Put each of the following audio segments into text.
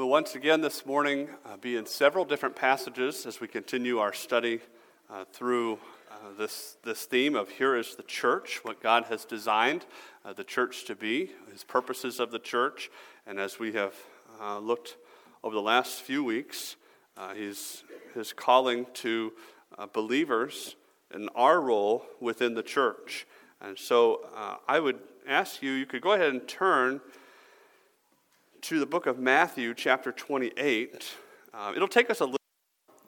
We'll once again this morning uh, be in several different passages as we continue our study uh, through uh, this, this theme of here is the church, what God has designed uh, the church to be, his purposes of the church. And as we have uh, looked over the last few weeks, uh, he's, his calling to believers in our role within the church. And so I would ask you, you could go ahead and turn to the book of Matthew, chapter 28. Uh, it'll take us a little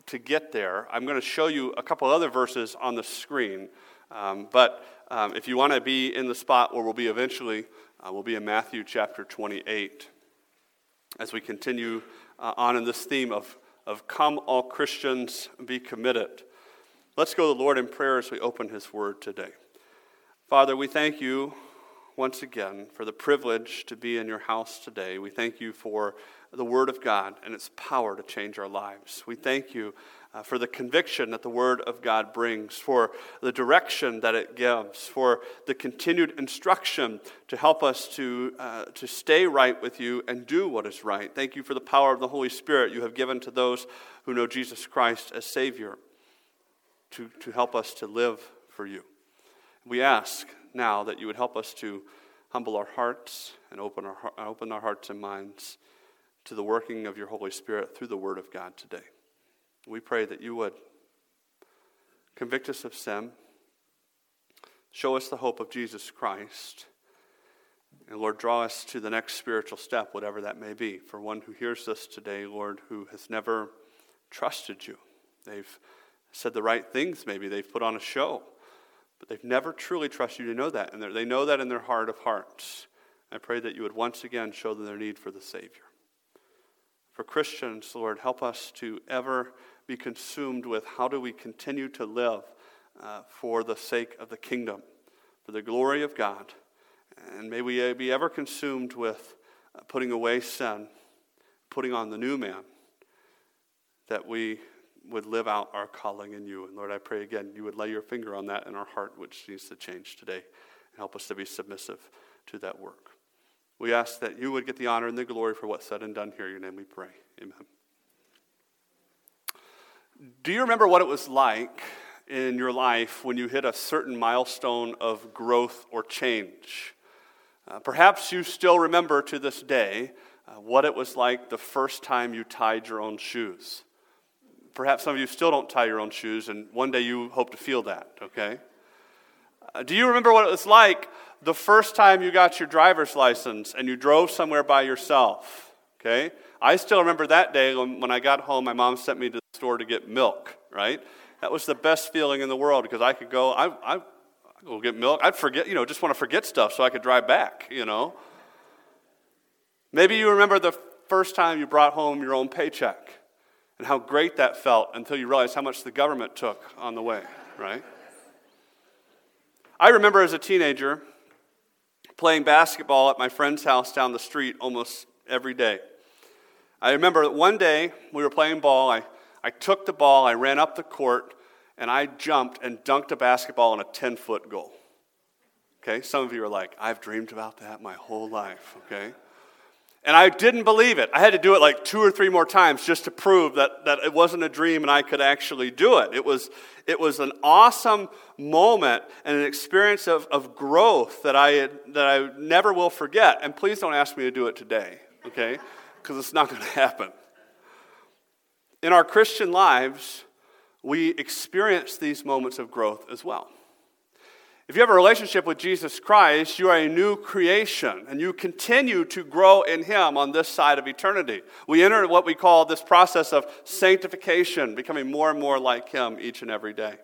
to get there. I'm going to show you a couple other verses on the screen. Um, but um, if you want to be in the spot where we'll be eventually, uh, we'll be in Matthew chapter 28 as we continue uh, on in this theme of, of come, all Christians, be committed. Let's go to the Lord in prayer as we open his word today. Father, we thank you once again for the privilege to be in your house today. We thank you for the Word of God and its power to change our lives. We thank you uh, for the conviction that the Word of God brings, for the direction that it gives, for the continued instruction to help us to, uh, to stay right with you and do what is right. Thank you for the power of the Holy Spirit you have given to those who know Jesus Christ as Savior to, to help us to live for you. We ask now that you would help us to humble our hearts and open our, open our hearts and minds to the working of your Holy Spirit through the Word of God today. We pray that you would convict us of sin, show us the hope of Jesus Christ, and Lord, draw us to the next spiritual step, whatever that may be. For one who hears this today, Lord, who has never trusted you, they've said the right things, maybe they've put on a show but they've never truly trusted you to know that. And they know that in their heart of hearts. I pray that you would once again show them their need for the Savior. For Christians, Lord, help us to ever be consumed with how do we continue to live uh, for the sake of the kingdom, for the glory of God. And may we uh, be ever consumed with uh, putting away sin, putting on the new man, that we would live out our calling in you. And Lord, I pray again, you would lay your finger on that in our heart, which needs to change today, and help us to be submissive to that work. We ask that you would get the honor and the glory for what's said and done here. In your name we pray. Amen. Do you remember what it was like in your life when you hit a certain milestone of growth or change? Uh, perhaps you still remember to this day uh, what it was like the first time you tied your own shoes perhaps some of you still don't tie your own shoes, and one day you hope to feel that, okay? Uh, do you remember what it was like the first time you got your driver's license and you drove somewhere by yourself? Okay? I still remember that day when, when I got home, my mom sent me to the store to get milk, right? That was the best feeling in the world because I could go, I, I, I'd go get milk. I'd forget, you know, just want to forget stuff so I could drive back, you know? Maybe you remember the first time you brought home your own paycheck and how great that felt until you realize how much the government took on the way, right? I remember as a teenager playing basketball at my friend's house down the street almost every day. I remember that one day we were playing ball. I, I took the ball, I ran up the court, and I jumped and dunked a basketball in a 10 foot goal. Okay, some of you are like, I've dreamed about that my whole life, okay? And I didn't believe it. I had to do it like two or three more times just to prove that, that it wasn't a dream and I could actually do it. It was, it was an awesome moment and an experience of, of growth that I, that I never will forget. And please don't ask me to do it today, okay? Because it's not going to happen. In our Christian lives, we experience these moments of growth as well. If you have a relationship with Jesus Christ, you are a new creation and you continue to grow in Him on this side of eternity. We enter what we call this process of sanctification, becoming more and more like Him each and every day.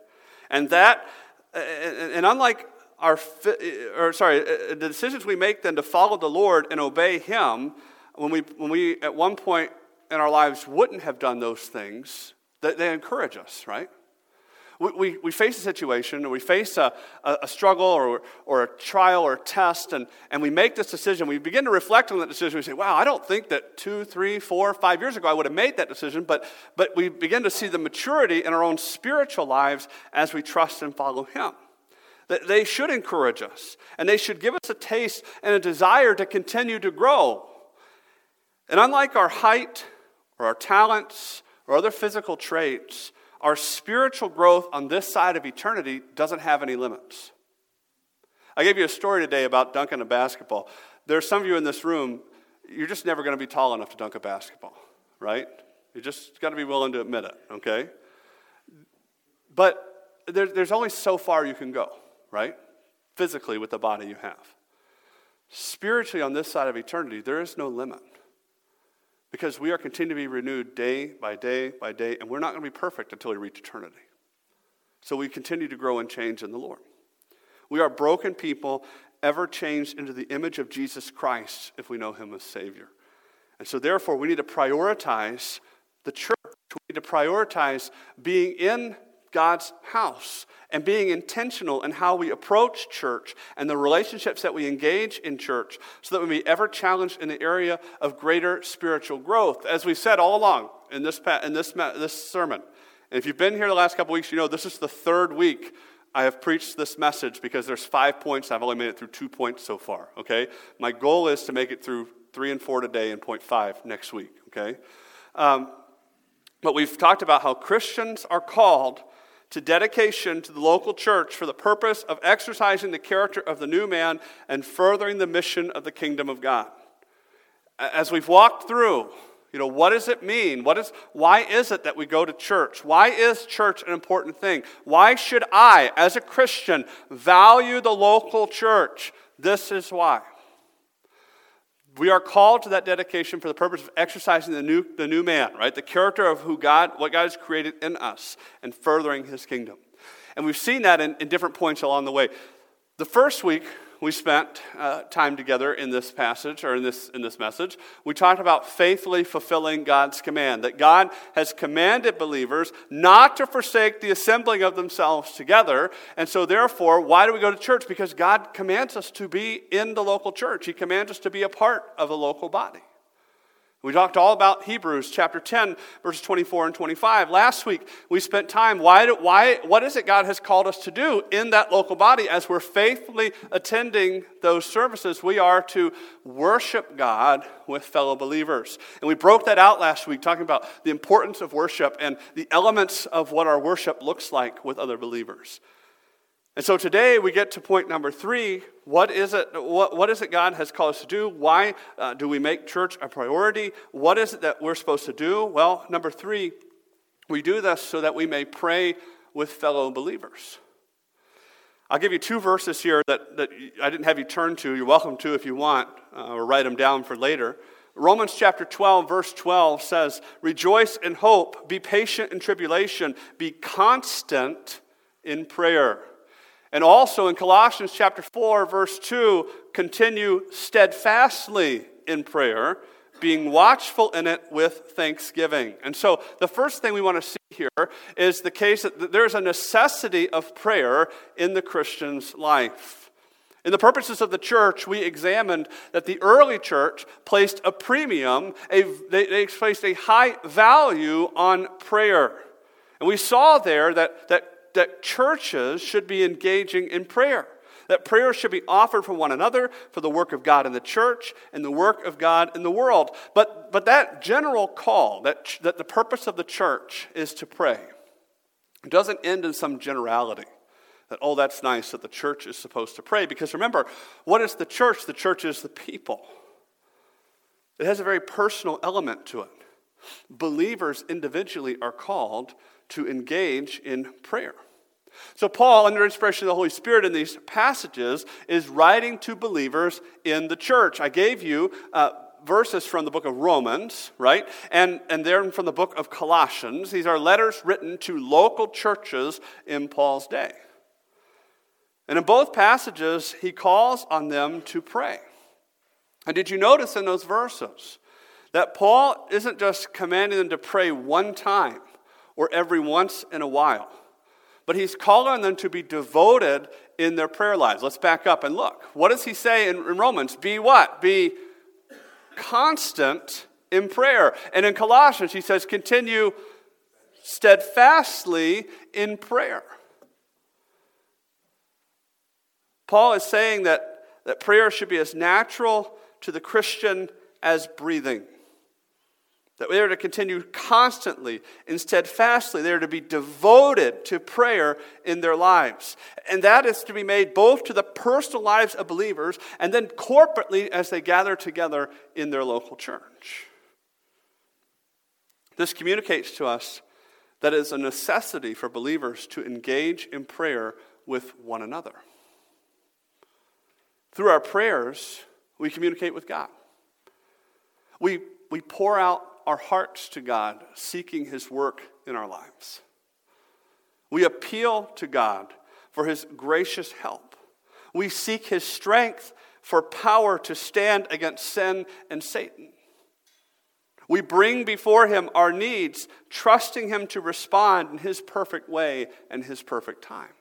And that, and unlike our, or sorry, the decisions we make then to follow the Lord and obey Him, when we, when we at one point in our lives wouldn't have done those things, that they encourage us, right? We, we, we face a situation, or we face a, a, a, struggle or, or a trial or a test, and, and we make this decision. We begin to reflect on that decision. We say, wow, I don't think that two, three, four, five years ago I would have made that decision, but, but we begin to see the maturity in our own spiritual lives as we trust and follow Him. That they should encourage us, and they should give us a taste and a desire to continue to grow. And unlike our height or our talents or other physical traits, our spiritual growth on this side of eternity doesn't have any limits. I gave you a story today about dunking a basketball. There are some of you in this room, you're just never going to be tall enough to dunk a basketball, right? You just got to be willing to admit it, okay? But there, there's only so far you can go, right? Physically with the body you have. Spiritually, on this side of eternity, there is no limit. Because we are continuing to be renewed day by day by day, and we're not going to be perfect until we reach eternity. So we continue to grow and change in the Lord. We are broken people, ever changed into the image of Jesus Christ if we know Him as Savior. And so, therefore, we need to prioritize the church. We need to prioritize being in God's house and being intentional in how we approach church and the relationships that we engage in church so that we may ever challenged in the area of greater spiritual growth. As we've said all along in this, in this, this sermon, and if you've been here the last couple weeks, you know this is the third week I have preached this message because there's five points. I've only made it through two points so far, okay? My goal is to make it through three and four today and point five next week, okay? Um, but we've talked about how Christians are called to dedication to the local church for the purpose of exercising the character of the new man and furthering the mission of the kingdom of God. As we've walked through, you know, what does it mean? What is, why is it that we go to church? Why is church an important thing? Why should I, as a Christian, value the local church? This is why. We are called to that dedication for the purpose of exercising the new, the new man, right? The character of who God, what God has created in us and furthering his kingdom. And we've seen that in, in different points along the way. The first week, we spent uh, time together in this passage or in this, in this message. We talked about faithfully fulfilling God's command, that God has commanded believers not to forsake the assembling of themselves together. And so, therefore, why do we go to church? Because God commands us to be in the local church, He commands us to be a part of the local body. We talked all about Hebrews chapter 10, verses 24 and 25. Last week, we spent time. Why, why, what is it God has called us to do in that local body as we're faithfully attending those services? We are to worship God with fellow believers. And we broke that out last week, talking about the importance of worship and the elements of what our worship looks like with other believers. And so today we get to point number three. What is it, what, what is it God has called us to do? Why uh, do we make church a priority? What is it that we're supposed to do? Well, number three, we do this so that we may pray with fellow believers. I'll give you two verses here that, that I didn't have you turn to. You're welcome to if you want, uh, or write them down for later. Romans chapter 12, verse 12 says, Rejoice in hope, be patient in tribulation, be constant in prayer. And also in Colossians chapter 4, verse 2, continue steadfastly in prayer, being watchful in it with thanksgiving. And so the first thing we want to see here is the case that there's a necessity of prayer in the Christian's life. In the purposes of the church, we examined that the early church placed a premium, a, they, they placed a high value on prayer. And we saw there that, that that churches should be engaging in prayer. That prayer should be offered for one another, for the work of God in the church, and the work of God in the world. But, but that general call, that, that the purpose of the church is to pray, doesn't end in some generality. That, oh, that's nice that the church is supposed to pray. Because remember, what is the church? The church is the people. It has a very personal element to it. Believers individually are called to engage in prayer. So, Paul, under inspiration of the Holy Spirit in these passages, is writing to believers in the church. I gave you uh, verses from the book of Romans, right? And, and then from the book of Colossians. These are letters written to local churches in Paul's day. And in both passages, he calls on them to pray. And did you notice in those verses that Paul isn't just commanding them to pray one time or every once in a while? But he's calling on them to be devoted in their prayer lives. Let's back up and look. What does he say in, in Romans? Be what? Be constant in prayer. And in Colossians, he says, continue steadfastly in prayer. Paul is saying that, that prayer should be as natural to the Christian as breathing. That they are to continue constantly and steadfastly. They are to be devoted to prayer in their lives. And that is to be made both to the personal lives of believers and then corporately as they gather together in their local church. This communicates to us that it is a necessity for believers to engage in prayer with one another. Through our prayers, we communicate with God. We, we pour out our hearts to God, seeking His work in our lives. We appeal to God for His gracious help. We seek His strength for power to stand against sin and Satan. We bring before Him our needs, trusting Him to respond in His perfect way and His perfect time.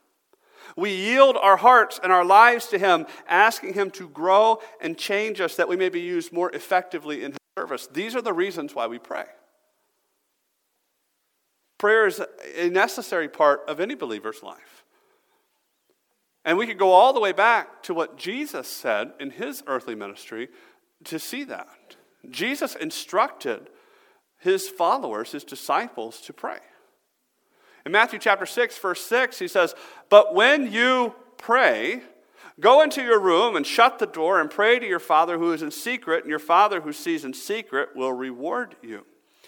We yield our hearts and our lives to Him, asking Him to grow and change us that we may be used more effectively in His service. These are the reasons why we pray. Prayer is a necessary part of any believer's life. And we could go all the way back to what Jesus said in his earthly ministry to see that. Jesus instructed his followers, his disciples, to pray. In Matthew chapter 6, verse 6, he says, But when you pray, go into your room and shut the door and pray to your Father who is in secret, and your Father who sees in secret will reward you.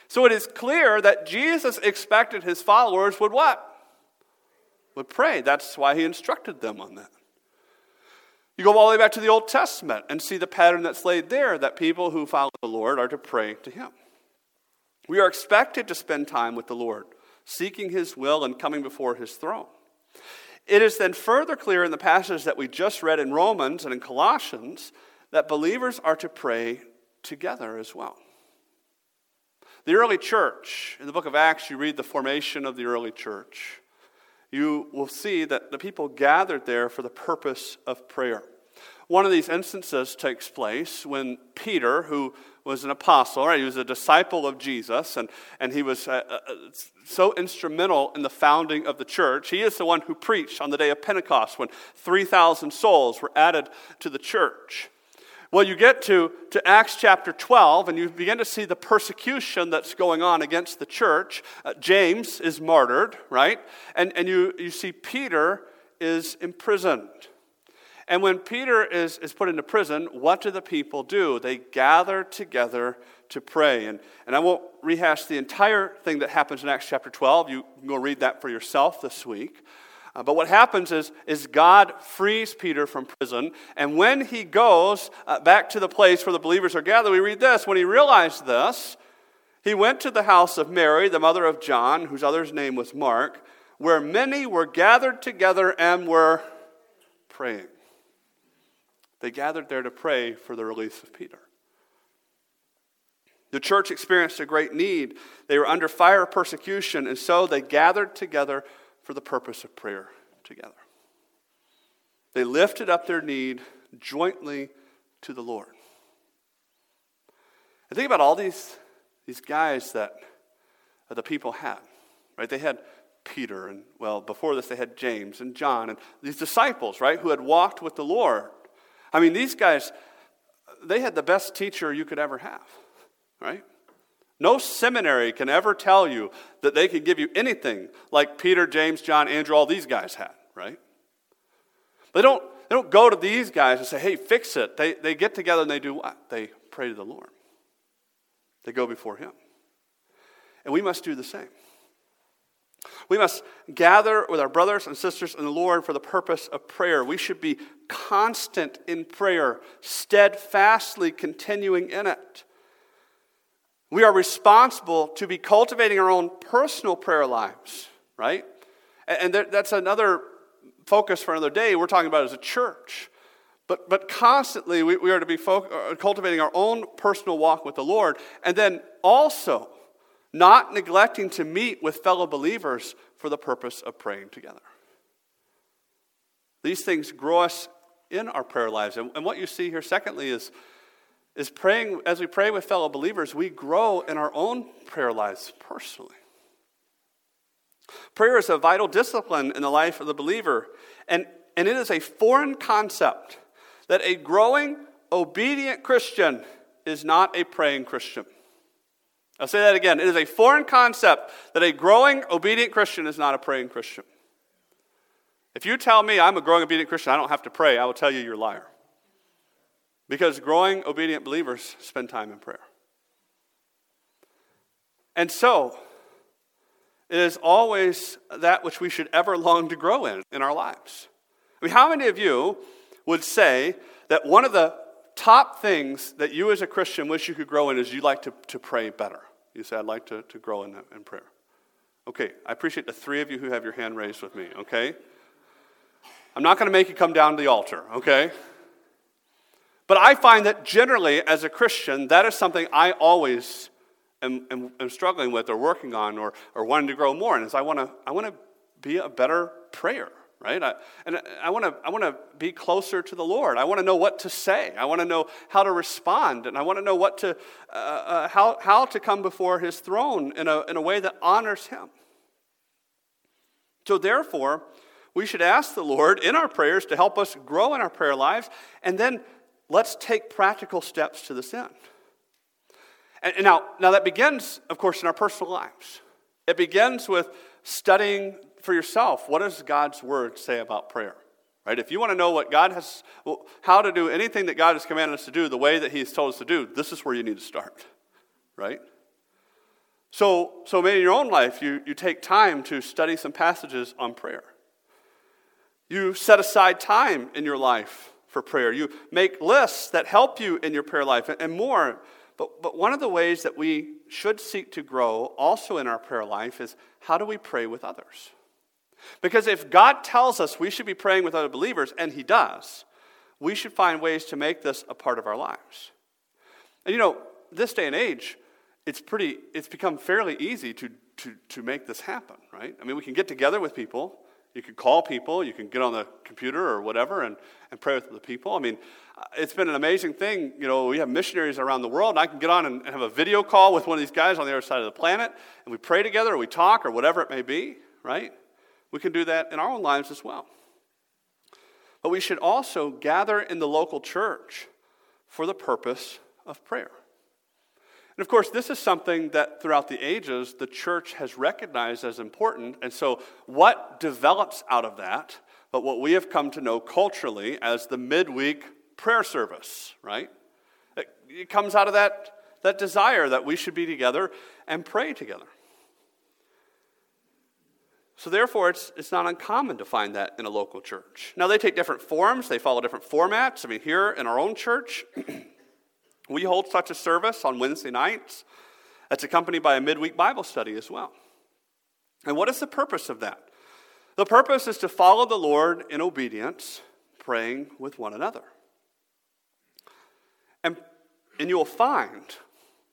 So it is clear that Jesus expected his followers would what? Would pray. That's why he instructed them on that. You go all the way back to the Old Testament and see the pattern that's laid there that people who follow the Lord are to pray to Him. We are expected to spend time with the Lord, seeking His will and coming before His throne. It is then further clear in the passage that we just read in Romans and in Colossians that believers are to pray together as well. The early church, in the book of Acts, you read the formation of the early church you will see that the people gathered there for the purpose of prayer. One of these instances takes place when Peter, who was an apostle, right, he was a disciple of Jesus, and, and he was uh, uh, so instrumental in the founding of the church. He is the one who preached on the day of Pentecost when 3,000 souls were added to the church. Well, you get to, to Acts chapter 12, and you begin to see the persecution that's going on against the church. Uh, James is martyred, right? And, and you, you see Peter is imprisoned. And when Peter is, is put into prison, what do the people do? They gather together to pray. And, and I won't rehash the entire thing that happens in Acts chapter 12. You can go read that for yourself this week. Uh, but what happens is, is God frees Peter from prison. And when he goes uh, back to the place where the believers are gathered, we read this. When he realized this, he went to the house of Mary, the mother of John, whose other's name was Mark, where many were gathered together and were praying. They gathered there to pray for the release of Peter. The church experienced a great need. They were under fire of persecution, and so they gathered together for the purpose of prayer together. They lifted up their need jointly to the Lord. And think about all these, these guys that, that the people had, right? They had Peter, and well, before this, they had James and John, and these disciples, right, who had walked with the Lord. I mean, these guys, they had the best teacher you could ever have, right? No seminary can ever tell you that they can give you anything like Peter, James, John, Andrew, all these guys had, right? They don't, they don't go to these guys and say, hey, fix it. They, they get together and they do what? They pray to the Lord, they go before Him. And we must do the same. We must gather with our brothers and sisters in the Lord for the purpose of prayer. We should be constant in prayer, steadfastly continuing in it. We are responsible to be cultivating our own personal prayer lives, right? And that's another focus for another day. We're talking about as a church. But, but constantly, we, we are to be uh, cultivating our own personal walk with the Lord. And then also, not neglecting to meet with fellow believers for the purpose of praying together. These things grow us in our prayer lives. And, and what you see here, secondly, is is praying, as we pray with fellow believers, we grow in our own prayer lives personally. Prayer is a vital discipline in the life of the believer, and, and it is a foreign concept that a growing, obedient Christian is not a praying Christian. I'll say that again. It is a foreign concept that a growing, obedient Christian is not a praying Christian. If you tell me I'm a growing, obedient Christian, I don't have to pray, I will tell you you're a liar. Because growing, obedient believers spend time in prayer. And so, it is always that which we should ever long to grow in in our lives. I mean, how many of you would say that one of the top things that you as a Christian wish you could grow in is you'd like to, to pray better? You say, I'd like to, to grow in, in prayer. Okay, I appreciate the three of you who have your hand raised with me, okay? I'm not going to make you come down to the altar, okay? But I find that generally, as a Christian, that is something I always am, am, am struggling with or working on or, or wanting to grow more in. Is I want to I want to be a better prayer, right? I, and I want to I want to be closer to the Lord. I want to know what to say. I want to know how to respond, and I want to know what to uh, uh, how how to come before His throne in a in a way that honors Him. So therefore, we should ask the Lord in our prayers to help us grow in our prayer lives, and then let's take practical steps to this end. And, and now, now that begins, of course, in our personal lives. It begins with studying for yourself what does God's word say about prayer? Right? If you want to know what God has, how to do anything that God has commanded us to do the way that He's told us to do, this is where you need to start. Right? So, so maybe in your own life, you, you take time to study some passages on prayer. You set aside time in your life for prayer. You make lists that help you in your prayer life and more. But, but one of the ways that we should seek to grow also in our prayer life is how do we pray with others? Because if God tells us we should be praying with other believers, and He does, we should find ways to make this a part of our lives. And you know, this day and age, it's pretty, it's become fairly easy to, to, to make this happen, right? I mean, we can get together with people you can call people, you can get on the computer or whatever and, and pray with the people. I mean, uh, it's been an amazing thing. You know, we have missionaries around the world, and I can get on and have a video call with one of these guys on the other side of the planet, and we pray together, or we talk, or whatever it may be, right? We can do that in our own lives as well. But we should also gather in the local church for the purpose of prayer. And of course, this is something that throughout the ages the church has recognized as important. And so, what develops out of that, but what we have come to know culturally as the midweek prayer service, right? It, comes out of that, that desire that we should be together and pray together. So, therefore, it's, it's not uncommon to find that in a local church. Now, they take different forms, they follow different formats. I mean, here in our own church, We hold such a service on Wednesday nights. That's accompanied by a midweek Bible study as well. And what is the purpose of that? The purpose is to follow the Lord in obedience, praying with one another. And, and you will find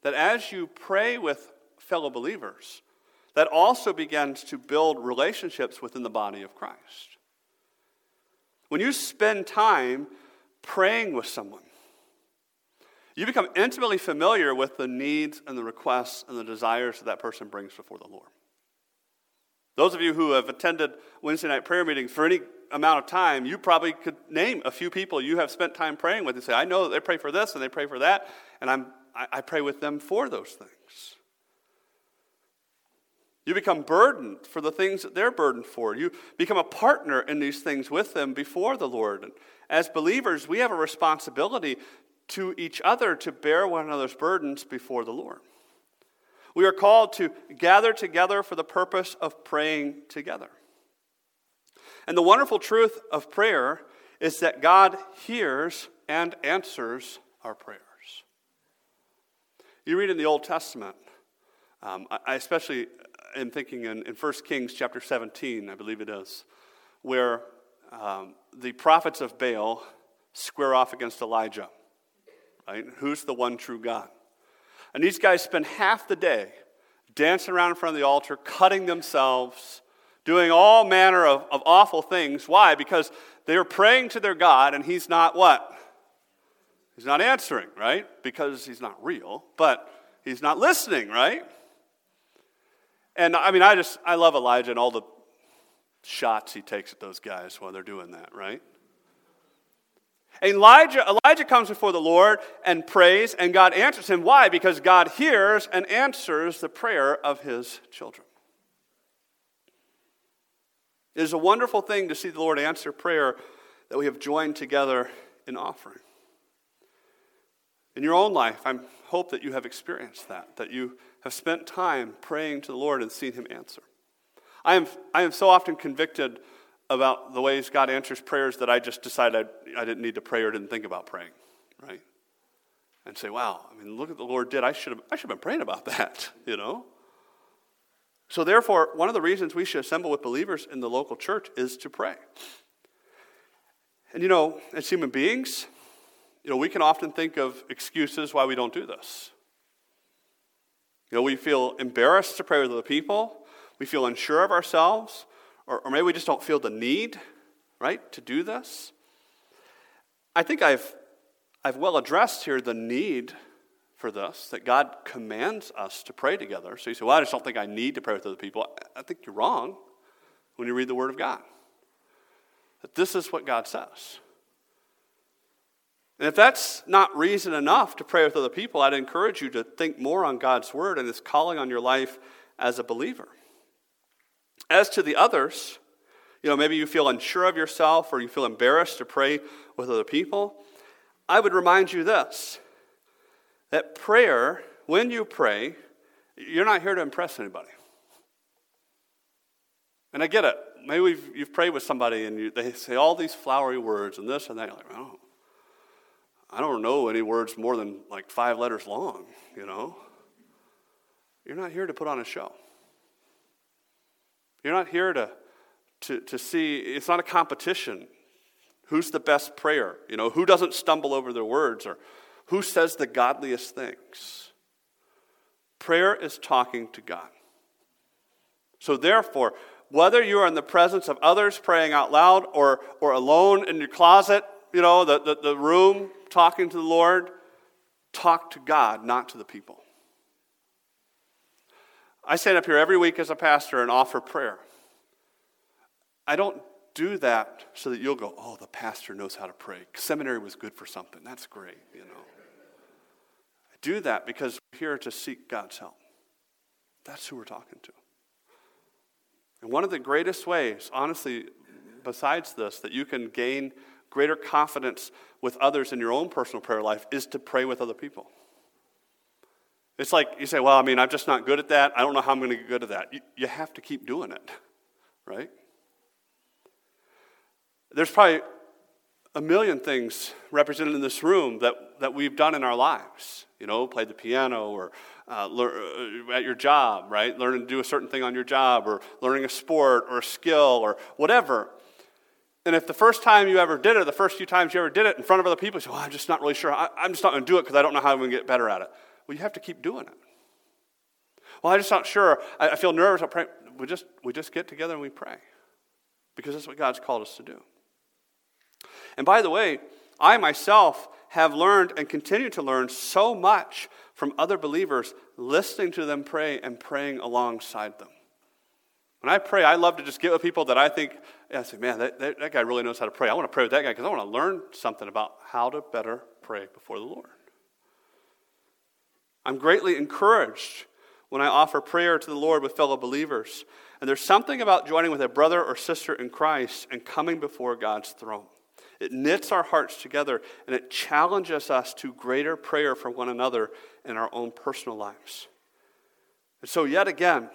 that as you pray with fellow believers, that also begins to build relationships within the body of Christ. When you spend time praying with someone, you become intimately familiar with the needs and the requests and the desires that that person brings before the Lord. Those of you who have attended Wednesday night prayer meetings for any amount of time, you probably could name a few people you have spent time praying with and say, I know they pray for this and they pray for that, and I'm, I, I pray with them for those things. You become burdened for the things that they're burdened for. You become a partner in these things with them before the Lord. And as believers, we have a responsibility to each other to bear one another's burdens before the Lord. We are called to gather together for the purpose of praying together. And the wonderful truth of prayer is that God hears and answers our prayers. You read in the Old Testament, um, I especially am thinking in, in 1 Kings chapter 17, I believe it is, where um, the prophets of Baal square off against Elijah right? Who's the one true God? And these guys spend half the day dancing around in front of the altar, cutting themselves, doing all manner of, of awful things. Why? Because they are praying to their God and He's not what? He's not answering, right? Because He's not real, but He's not listening, right? And I mean, I just, I love Elijah and all the shots he takes at those guys while they're doing that, right? Elijah, Elijah comes before the Lord and prays, and God answers him. Why? Because God hears and answers the prayer of his children. It is a wonderful thing to see the Lord answer prayer that we have joined together in offering. In your own life, I hope that you have experienced that, that you have spent time praying to the Lord and seen Him answer. I am, I am so often convicted about the ways God answers prayers that I just decided I, I didn't need to pray or didn't think about praying, right? And say, wow, I mean, look at the Lord did. I should have, I should have been praying about that, you know? So, therefore, one of the reasons we should assemble with believers in the local church is to pray. And you know, as human beings, you know, we can often think of excuses why we don't do this. You know, we feel embarrassed to pray with other people, we feel unsure of ourselves, or, or maybe we just don't feel the need, right, to do this. I think I've, I've well addressed here the need for this, that God commands us to pray together. So you say, well, I just don't think I need to pray with other people. I think you're wrong when you read the Word of God. That this is what God says. And if that's not reason enough to pray with other people, I'd encourage you to think more on God's Word and His calling on your life as a believer. As to the others, you know, maybe you feel unsure of yourself or you feel embarrassed to pray with other people. I would remind you this that prayer, when you pray, you're not here to impress anybody. And I get it. Maybe you've prayed with somebody and you, they say all these flowery words and this and that. You're like, oh, I don't know any words more than like five letters long, you know? You're not here to put on a show. You're not here to, to, to see, it's not a competition. Who's the best prayer? You know, who doesn't stumble over their words or who says the godliest things? Prayer is talking to God. So, therefore, whether you are in the presence of others praying out loud or, or alone in your closet, you know, the, the, the room talking to the Lord, talk to God, not to the people. I stand up here every week as a pastor and offer prayer. I don't do that so that you'll go, oh, the pastor knows how to pray. Seminary was good for something. That's great, you know. I do that because we're here to seek God's help. That's who we're talking to. And one of the greatest ways, honestly, besides this, that you can gain greater confidence with others in your own personal prayer life is to pray with other people. It's like you say, well, I mean, I'm just not good at that. I don't know how I'm going to get good at that. You, you have to keep doing it, right? There's probably a million things represented in this room that, that we've done in our lives. You know, played the piano or uh, uh, at your job, right? Learning to do a certain thing on your job or learning a sport or a skill or whatever. And if the first time you ever did it, or the first few times you ever did it in front of other people, you say, well, I'm just not really sure. I, am just not going to do it because I don't know how I'm going to get better at it. Well, you have to keep doing it. Well, I'm just not sure. I, I feel nervous. I pray. We just, we just get together and we pray because that's what God's called us to do. And by the way, I myself have learned and continue to learn so much from other believers, listening to them pray and praying alongside them. When I pray, I love to just get with people that I think, I say, man, that, that, that guy really knows how to pray. I want to pray with that guy because I want to learn something about how to better pray before the Lord. I'm greatly encouraged when I offer prayer to the Lord with fellow believers. And there's something about joining with a brother or sister in Christ and coming before God's throne. It knits our hearts together and it challenges us to greater prayer for one another in our own personal lives. And so, yet again,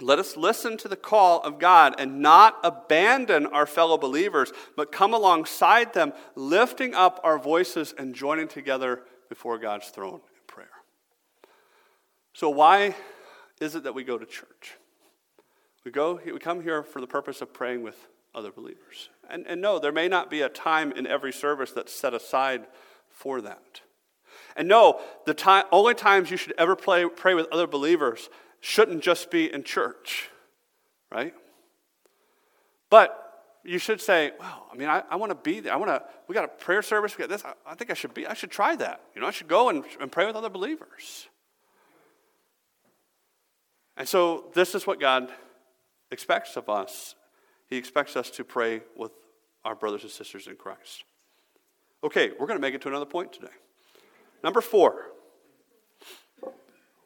let us listen to the call of God and not abandon our fellow believers, but come alongside them, lifting up our voices and joining together before God's throne in prayer. So, why is it that we go to church? We, go, we come here for the purpose of praying with other believers. And, and no, there may not be a time in every service that's set aside for that. And no, the time, only times you should ever play, pray with other believers shouldn't just be in church, right? But you should say, well, I mean, I, I want to be there. I want to, we got a prayer service, we got this. I, I, think I should be, I should try that. You know, I should go and, and pray with other believers. And so this is what God expects of us he expects us to pray with our brothers and sisters in Christ. Okay, we're going to make it to another point today. Number four.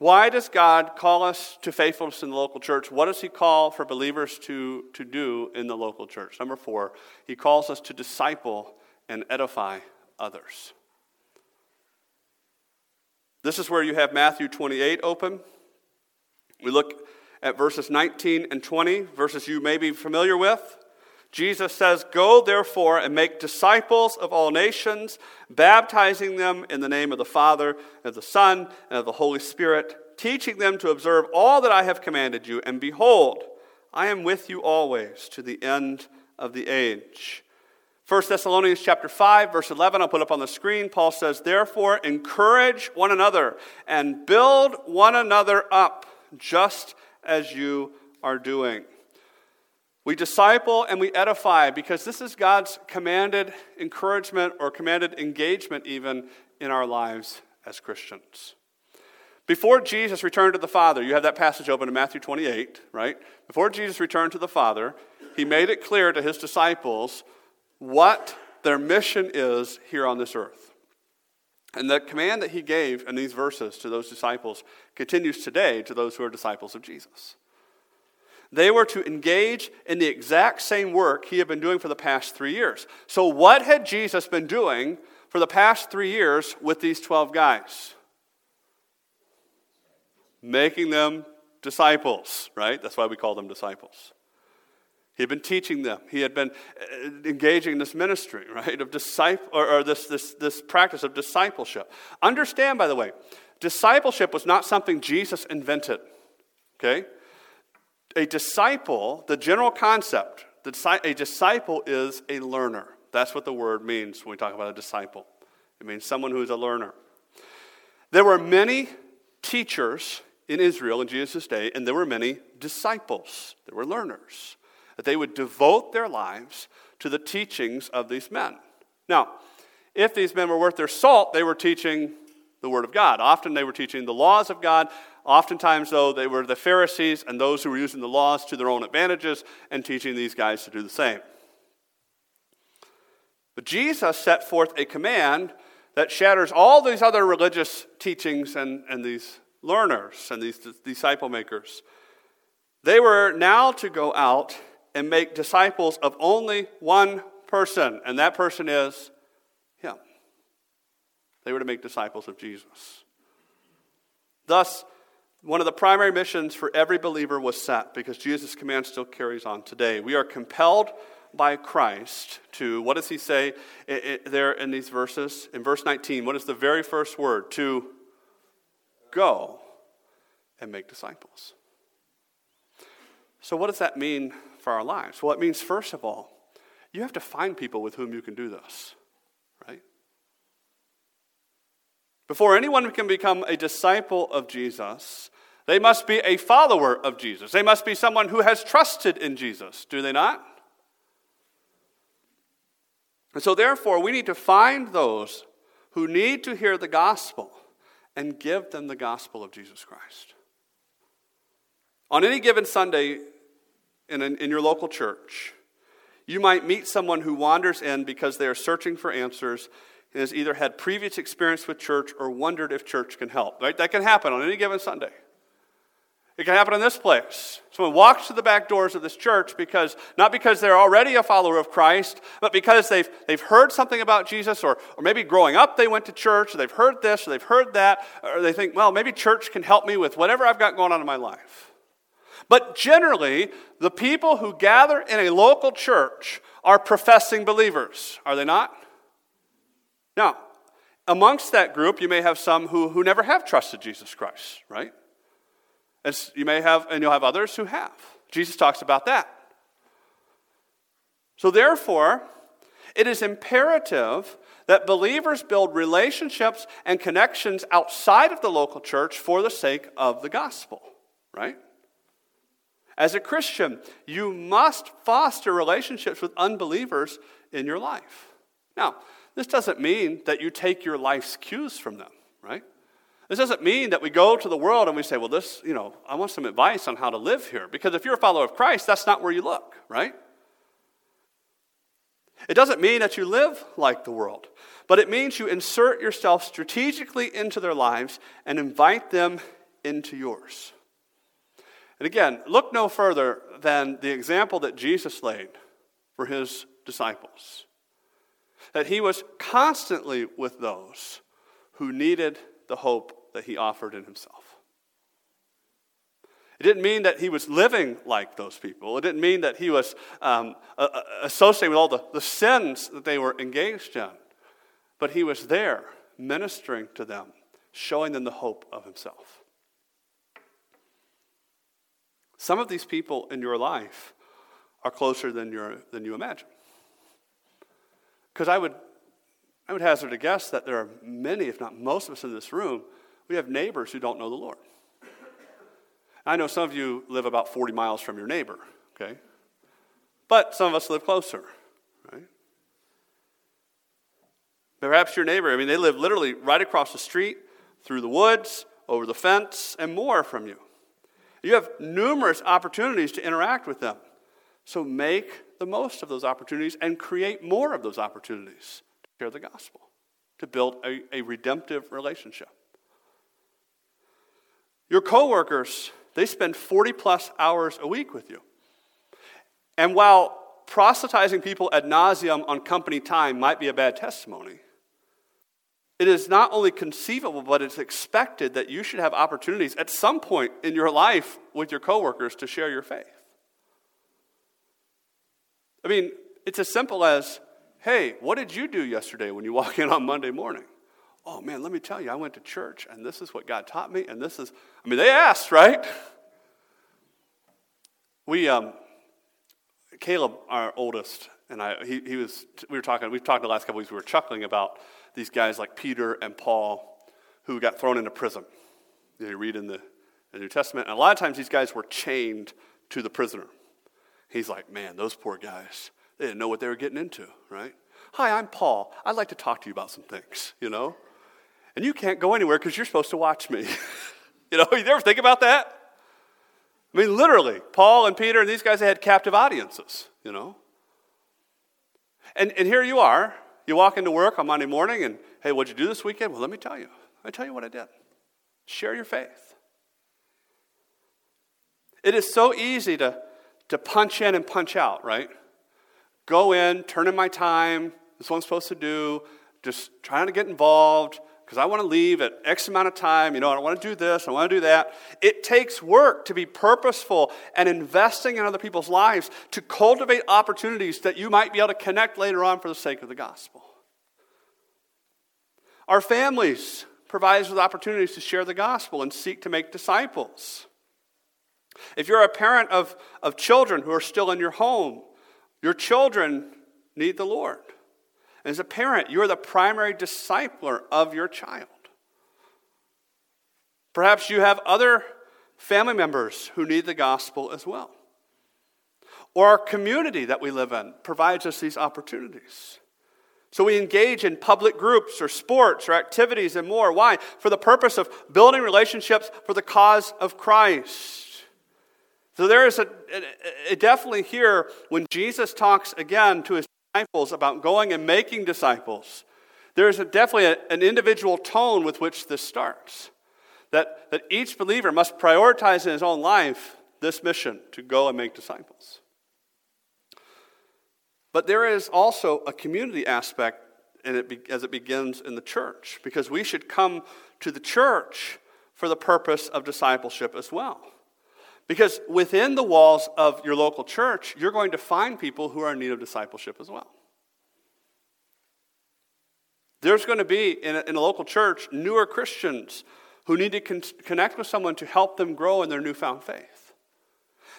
Why does God call us to faithfulness in the local church? What does He call for believers to, to do in the local church? Number four, He calls us to disciple and edify others. This is where you have Matthew 28 open. We look at verses 19 and 20, verses you may be familiar with. Jesus says, Go therefore and make disciples of all nations, baptizing them in the name of the Father, and of the Son, and of the Holy Spirit, teaching them to observe all that I have commanded you. And behold, I am with you always to the end of the age. 1 Thessalonians chapter 5 verse 11 I'll put up on the screen Paul says therefore encourage one another and build one another up just as you are doing. We disciple and we edify because this is God's commanded encouragement or commanded engagement, even in our lives as Christians. Before Jesus returned to the Father, you have that passage open in Matthew 28, right? Before Jesus returned to the Father, he made it clear to his disciples what their mission is here on this earth. And the command that he gave in these verses to those disciples continues today to those who are disciples of Jesus. They were to engage in the exact same work he had been doing for the past three years. So, what had Jesus been doing for the past three years with these 12 guys? Making them disciples, right? That's why we call them disciples. He had been teaching them. He had been uh, engaging in this ministry, right, of disciple or, or this, this, this practice of discipleship. Understand, by the way, discipleship was not something Jesus invented. Okay? A disciple, the general concept, a disciple is a learner. That's what the word means when we talk about a disciple. It means someone who is a learner. There were many teachers in Israel in Jesus' day, and there were many disciples. There were learners. That they would devote their lives to the teachings of these men. Now, if these men were worth their salt, they were teaching the Word of God. Often they were teaching the laws of God. Oftentimes, though, they were the Pharisees and those who were using the laws to their own advantages and teaching these guys to do the same. But Jesus set forth a command that shatters all these other religious teachings and, and these learners and these disciple makers. They were now to go out and make disciples of only one person, and that person is Him. They were to make disciples of Jesus. Thus, one of the primary missions for every believer was set because Jesus' command still carries on today. We are compelled by Christ to, what does he say there in these verses? In verse 19, what is the very first word? To go and make disciples. So, what does that mean for our lives? Well, it means, first of all, you have to find people with whom you can do this, right? Before anyone can become a disciple of Jesus, they must be a follower of Jesus. They must be someone who has trusted in Jesus, do they not? And so, therefore, we need to find those who need to hear the gospel and give them the gospel of Jesus Christ. On any given Sunday in, in your local church, you might meet someone who wanders in because they are searching for answers has either had previous experience with church or wondered if church can help. Right? That can happen on any given Sunday. It can happen in this place. Someone walks to the back doors of this church because, not because they're already a follower of Christ, but because they've, they've heard something about Jesus, or, or maybe growing up they went to church, or they've heard this, or they've heard that, or they think, well, maybe church can help me with whatever I've got going on in my life. But generally, the people who gather in a local church are professing believers, are they not? Now, amongst that group, you may have some who, who never have trusted Jesus Christ, right? As you may have, and you'll have others who have. Jesus talks about that. So, therefore, it is imperative that believers build relationships and connections outside of the local church for the sake of the gospel, right? As a Christian, you must foster relationships with unbelievers in your life. Now, this doesn't mean that you take your life's cues from them, right? This doesn't mean that we go to the world and we say, well, this, you know, I want some advice on how to live here. Because if you're a follower of Christ, that's not where you look, right? It doesn't mean that you live like the world, but it means you insert yourself strategically into their lives and invite them into yours. And again, look no further than the example that Jesus laid for his disciples. That he was constantly with those who needed the hope that he offered in himself. It didn't mean that he was living like those people. It didn't mean that he was um, associated with all the, the sins that they were engaged in. But he was there ministering to them, showing them the hope of himself. Some of these people in your life are closer than, you than you imagine. Because I would, I would hazard a guess that there are many, if not most of us in this room, we have neighbors who don't know the Lord. I know some of you live about 40 miles from your neighbor, okay? But some of us live closer, right? Perhaps your neighbor, I mean, they live literally right across the street, through the woods, over the fence, and more from you. You have numerous opportunities to interact with them. So make the most of those opportunities and create more of those opportunities to share the gospel, to build a, a redemptive relationship. Your coworkers they spend 40 plus hours a week with you. And while proselytizing people ad nauseum on company time might be a bad testimony, it is not only conceivable, but it's expected that you should have opportunities at some point in your life with your coworkers to share your faith. I mean, it's as simple as hey, what did you do yesterday when you walk in on Monday morning? Oh man, let me tell you, I went to church and this is what God taught me, and this is, I mean, they asked, right? We, um, Caleb, our oldest, and I, he, he was, we were talking, we've talked the last couple weeks, we were chuckling about these guys like Peter and Paul who got thrown into prison. You, know, you read in the, the New Testament, and a lot of times these guys were chained to the prisoner. He's like, man, those poor guys, they didn't know what they were getting into, right? Hi, I'm Paul. I'd like to talk to you about some things, you know? And you can't go anywhere because you're supposed to watch me. you know, you ever think about that? I mean, literally, Paul and Peter and these guys, they had captive audiences, you know? And, and here you are. You walk into work on Monday morning and, hey, what'd you do this weekend? Well, let me tell you. I tell you what I did. Share your faith. It is so easy to, to punch in and punch out, right? Go in, turn in my time, this is what I'm supposed to do, just trying to get involved, because I want to leave at X amount of time. You know, I want to do this, I want to do that. It takes work to be purposeful and investing in other people's lives to cultivate opportunities that you might be able to connect later on for the sake of the gospel. Our families provide us with opportunities to share the gospel and seek to make disciples. If you're a parent of, of children who are still in your home, your children need the Lord. As a parent, you are the primary discipler of your child. Perhaps you have other family members who need the gospel as well. Or our community that we live in provides us these opportunities. So we engage in public groups or sports or activities and more. Why? For the purpose of building relationships for the cause of Christ. So there is a, a, a definitely here when Jesus talks again to his disciples, about going and making disciples, there's a, definitely a, an individual tone with which this starts. That, that each believer must prioritize in his own life this mission to go and make disciples. But there is also a community aspect and it be, as it begins in the church, because we should come to the church for the purpose of discipleship as well. Because within the walls of your local church, you're going to find people who are in need of discipleship as well. There's going to be in a, in a local church newer Christians who need to con- connect with someone to help them grow in their newfound faith.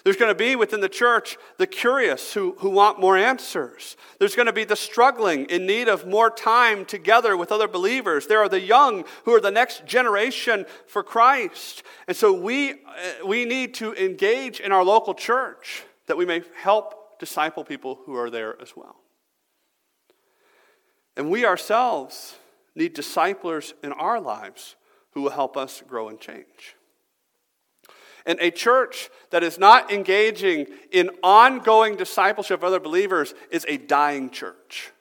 There's going to be within the church the curious who, who want more answers. There's going to be the struggling in need of more time together with other believers. There are the young who are the next generation for Christ. And so we, uh, we need to engage in our local church that we may help disciple people who are there as well. And we ourselves need disciplers in our lives who will help us grow and change. And a church that is not engaging in ongoing discipleship of other believers is a dying church.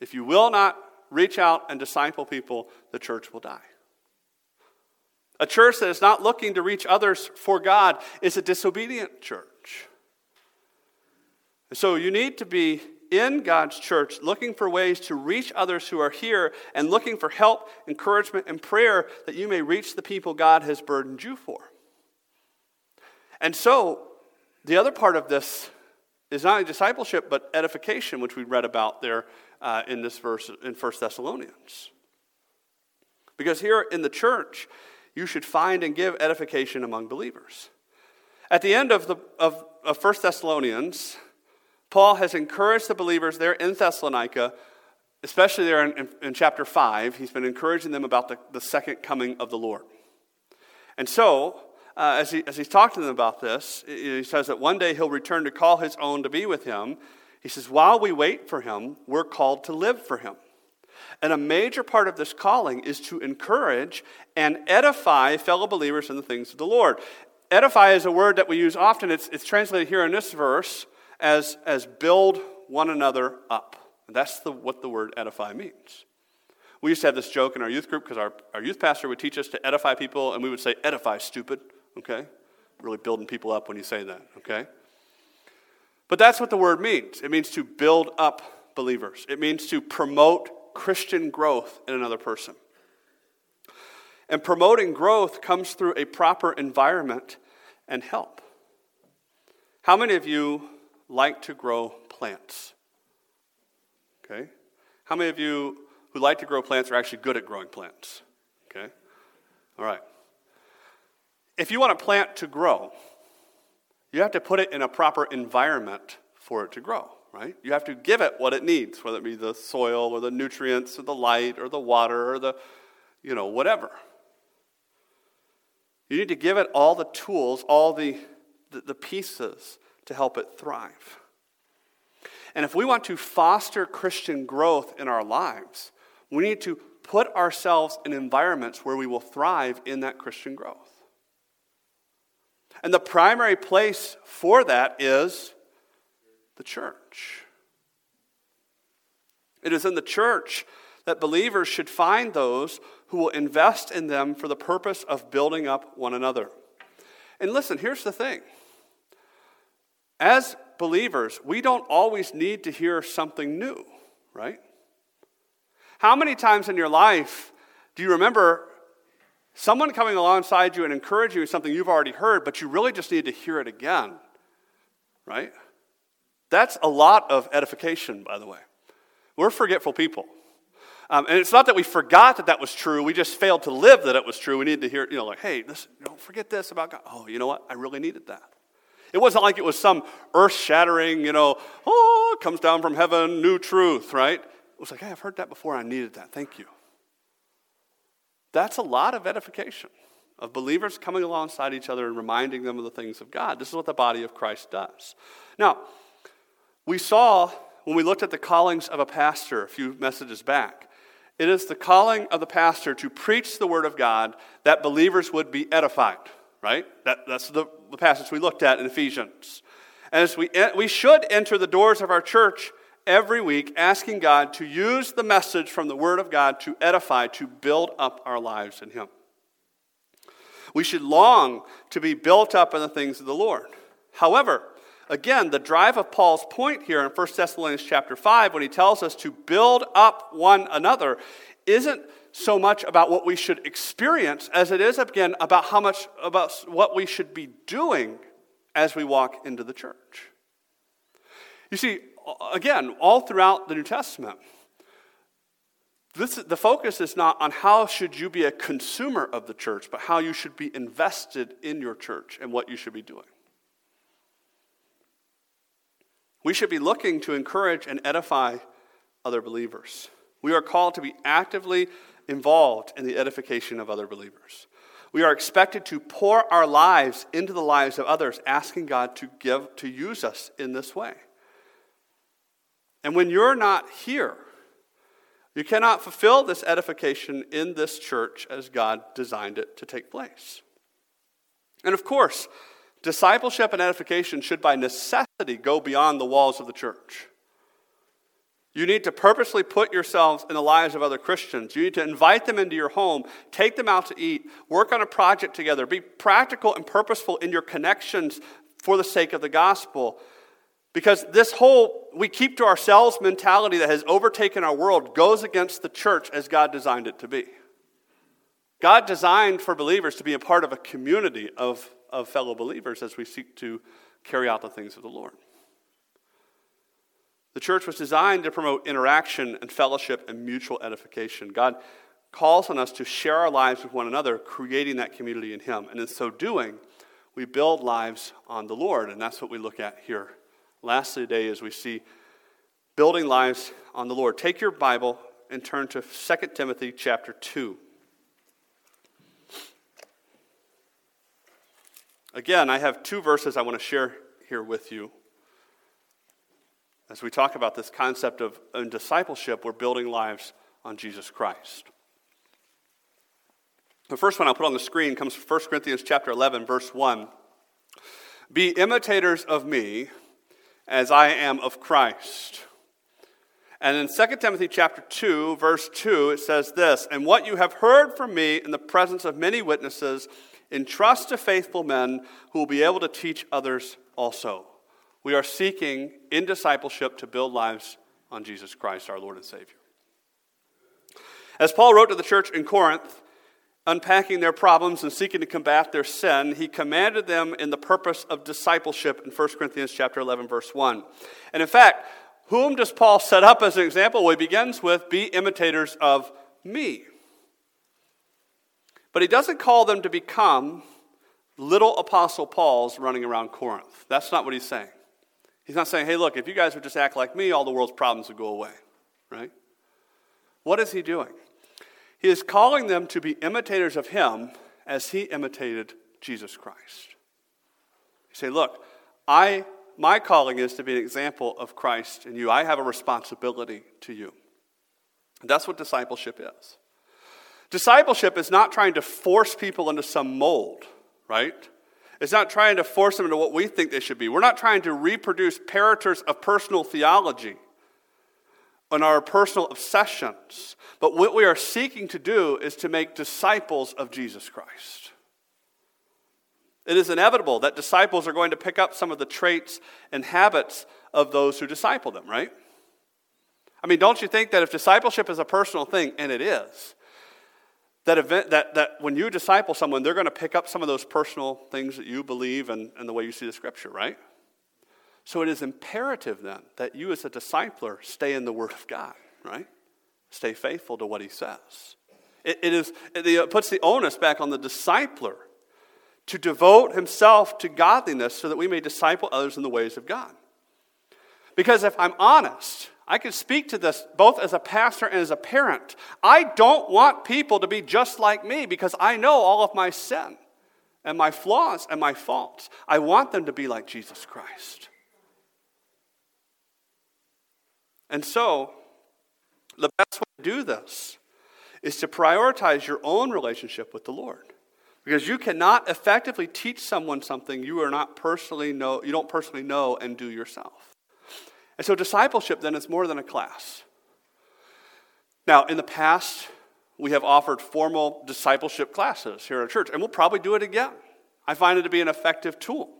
If you will not reach out and disciple people, the church will die. A church that is not looking to reach others for God is a disobedient church. So you need to be in God's church looking for ways to reach others who are here and looking for help, encouragement, and prayer that you may reach the people God has burdened you for. And so, the other part of this is not only discipleship, but edification, which we read about there uh, in this verse in 1 Thessalonians. Because here in the church, you should find and give edification among believers. At the end of, the, of, of 1 Thessalonians, Paul has encouraged the believers there in Thessalonica, especially there in, in, in chapter 5. He's been encouraging them about the, the second coming of the Lord. And so, uh, as, he, as he's talking to them about this, he says that one day he'll return to call his own to be with him. He says, while we wait for him, we're called to live for him. And a major part of this calling is to encourage and edify fellow believers in the things of the Lord. Edify is a word that we use often. It's, it's translated here in this verse as, as build one another up. And that's the, what the word edify means. We used to have this joke in our youth group because our, our youth pastor would teach us to edify people, and we would say, edify, stupid, okay? Really building people up when you say that, okay? But that's what the word means it means to build up believers, it means to promote Christian growth in another person. And promoting growth comes through a proper environment and help. How many of you like to grow plants? Okay? How many of you who like to grow plants are actually good at growing plants? Okay? All right. If you want a plant to grow, you have to put it in a proper environment for it to grow, right? You have to give it what it needs, whether it be the soil or the nutrients or the light or the water or the, you know, whatever. You need to give it all the tools, all the, the, the pieces to help it thrive. And if we want to foster Christian growth in our lives, we need to put ourselves in environments where we will thrive in that Christian growth. And the primary place for that is the church. It is in the church that believers should find those who will invest in them for the purpose of building up one another. And listen, here's the thing as believers, we don't always need to hear something new, right? How many times in your life do you remember someone coming alongside you and encouraging you something you've already heard, but you really just need to hear it again, right? That's a lot of edification, by the way. We're forgetful people. Um, and it's not that we forgot that that was true. We just failed to live that it was true. We need to hear, you know, like, hey, this, don't forget this about God. Oh, you know what? I really needed that. It wasn't like it was some earth shattering, you know, oh, comes down from heaven, new truth, right? It was like, hey, I've heard that before. I needed that. Thank you. That's a lot of edification of believers coming alongside each other and reminding them of the things of God. This is what the body of Christ does. Now, we saw when we looked at the callings of a pastor a few messages back, it is the calling of the pastor to preach the word of God that believers would be edified right? That, that's the, the passage we looked at in Ephesians. And as we, we should enter the doors of our church every week asking God to use the message from the Word of God to edify, to build up our lives in Him. We should long to be built up in the things of the Lord. However, again, the drive of Paul's point here in 1 Thessalonians chapter 5, when he tells us to build up one another, isn't so much about what we should experience as it is, again, about how much about what we should be doing as we walk into the church. You see, again, all throughout the New Testament, this, the focus is not on how should you be a consumer of the church, but how you should be invested in your church and what you should be doing. We should be looking to encourage and edify other believers. We are called to be actively involved in the edification of other believers. We are expected to pour our lives into the lives of others, asking God to give to use us in this way. And when you're not here, you cannot fulfill this edification in this church as God designed it to take place. And of course, discipleship and edification should by necessity go beyond the walls of the church. You need to purposely put yourselves in the lives of other Christians. You need to invite them into your home, take them out to eat, work on a project together, be practical and purposeful in your connections for the sake of the gospel. Because this whole we keep to ourselves mentality that has overtaken our world goes against the church as God designed it to be. God designed for believers to be a part of a community of, of fellow believers as we seek to carry out the things of the Lord. The church was designed to promote interaction and fellowship and mutual edification. God calls on us to share our lives with one another, creating that community in Him. And in so doing, we build lives on the Lord, and that's what we look at here. Lastly, today, as we see building lives on the Lord, take your Bible and turn to 2 Timothy chapter 2. Again, I have two verses I want to share here with you. As we talk about this concept of in discipleship, we're building lives on Jesus Christ. The first one I'll put on the screen comes from 1 Corinthians chapter 11, verse 1. Be imitators of me as I am of Christ. And in 2 Timothy chapter 2, verse 2, it says this, And what you have heard from me in the presence of many witnesses, entrust to faithful men who will be able to teach others also. We are seeking in discipleship to build lives on Jesus Christ, our Lord and Savior. As Paul wrote to the church in Corinth, unpacking their problems and seeking to combat their sin, he commanded them in the purpose of discipleship in 1 Corinthians chapter 11 verse 1. And in fact, whom does Paul set up as an example? Well, he begins with be imitators of me. But he doesn't call them to become little apostle Pauls running around Corinth. That's not what he's saying. He's not saying, hey, look, if you guys would just act like me, all the world's problems would go away, right? What is he doing? He is calling them to be imitators of him as he imitated Jesus Christ. He say, look, I my calling is to be an example of Christ in you. I have a responsibility to you. And that's what discipleship is. Discipleship is not trying to force people into some mold, right? It's not trying to force them into what we think they should be. We're not trying to reproduce paraters of personal theology and our personal obsessions. But what we are seeking to do is to make disciples of Jesus Christ. It is inevitable that disciples are going to pick up some of the traits and habits of those who disciple them, right? I mean, don't you think that if discipleship is a personal thing, and it is, that, event, that, that when you disciple someone, they're going to pick up some of those personal things that you believe and, and the way you see the scripture, right? So it is imperative then that you as a discipler stay in the Word of God, right? Stay faithful to what He says. it, it is, it puts the onus back on the discipler to devote himself to godliness so that we may disciple others in the ways of God. Because if I'm honest, I can speak to this both as a pastor and as a parent. I don't want people to be just like me because I know all of my sin and my flaws and my faults. I want them to be like Jesus Christ. And so, the best way to do this is to prioritize your own relationship with the Lord. Because you cannot effectively teach someone something you are not personally know, you don't personally know and do yourself. And so discipleship then is more than a class. Now, in the past, we have offered formal discipleship classes here at church, and we'll probably do it again. I find it to be an effective tool.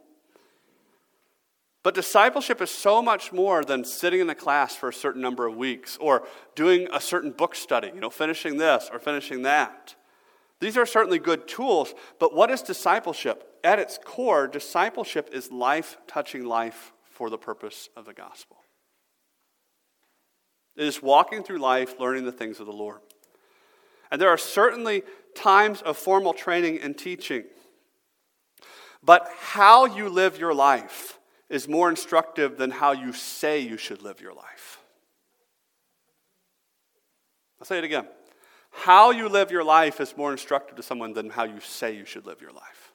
But discipleship is so much more than sitting in a class for a certain number of weeks or doing a certain book study, you know, finishing this or finishing that. These are certainly good tools, but what is discipleship? At its core, discipleship is life touching life for the purpose of the gospel. It is walking through life learning the things of the Lord. And there are certainly times of formal training and teaching. But how you live your life is more instructive than how you say you should live your life. I'll say it again. How you live your life is more instructive to someone than how you say you should live your life.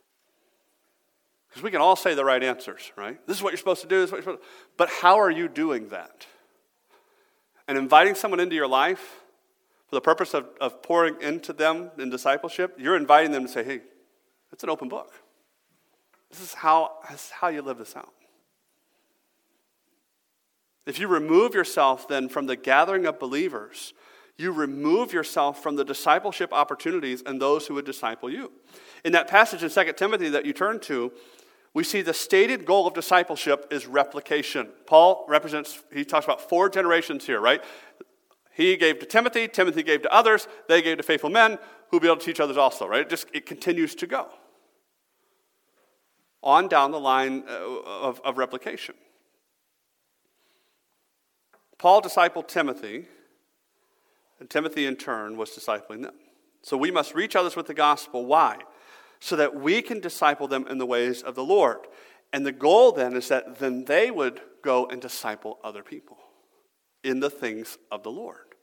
Because we can all say the right answers, right? This is what you're supposed to do, this is what you're supposed to But how are you doing that? and inviting someone into your life for the purpose of, of pouring into them in discipleship, you're inviting them to say, hey, it's an open book. This is how, this is how you live this out. If you remove yourself then from the gathering of believers, you remove yourself from the discipleship opportunities and those who would disciple you. In that passage in 2 Timothy that you turn to, we see the stated goal of discipleship is replication. Paul represents, he talks about four generations here, right? He gave to Timothy, Timothy gave to others, they gave to faithful men who will be able to teach others also, right? It just it continues to go on down the line uh, of, of replication. Paul discipled Timothy, and Timothy in turn was discipling them. So we must reach others with the gospel. Why? So that we can disciple them in the ways of the Lord. And the goal then is that then they would go and disciple other people in the things of the Lord.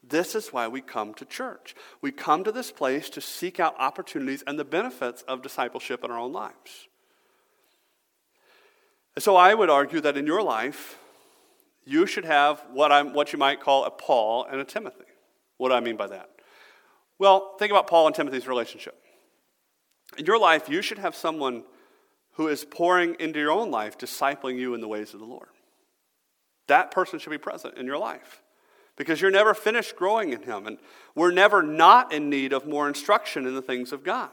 This is why we come to church. We come to this place to seek out opportunities and the benefits of discipleship in our own lives. And so I would argue that in your life, you should have what, I'm, what you might call a Paul and a Timothy. What do I mean by that? Well, think about Paul and Timothy's relationship. In your life, you should have someone who is pouring into your own life, discipling you in the ways of the Lord. That person should be present in your life because you're never finished growing in Him, and we're never not in need of more instruction in the things of God.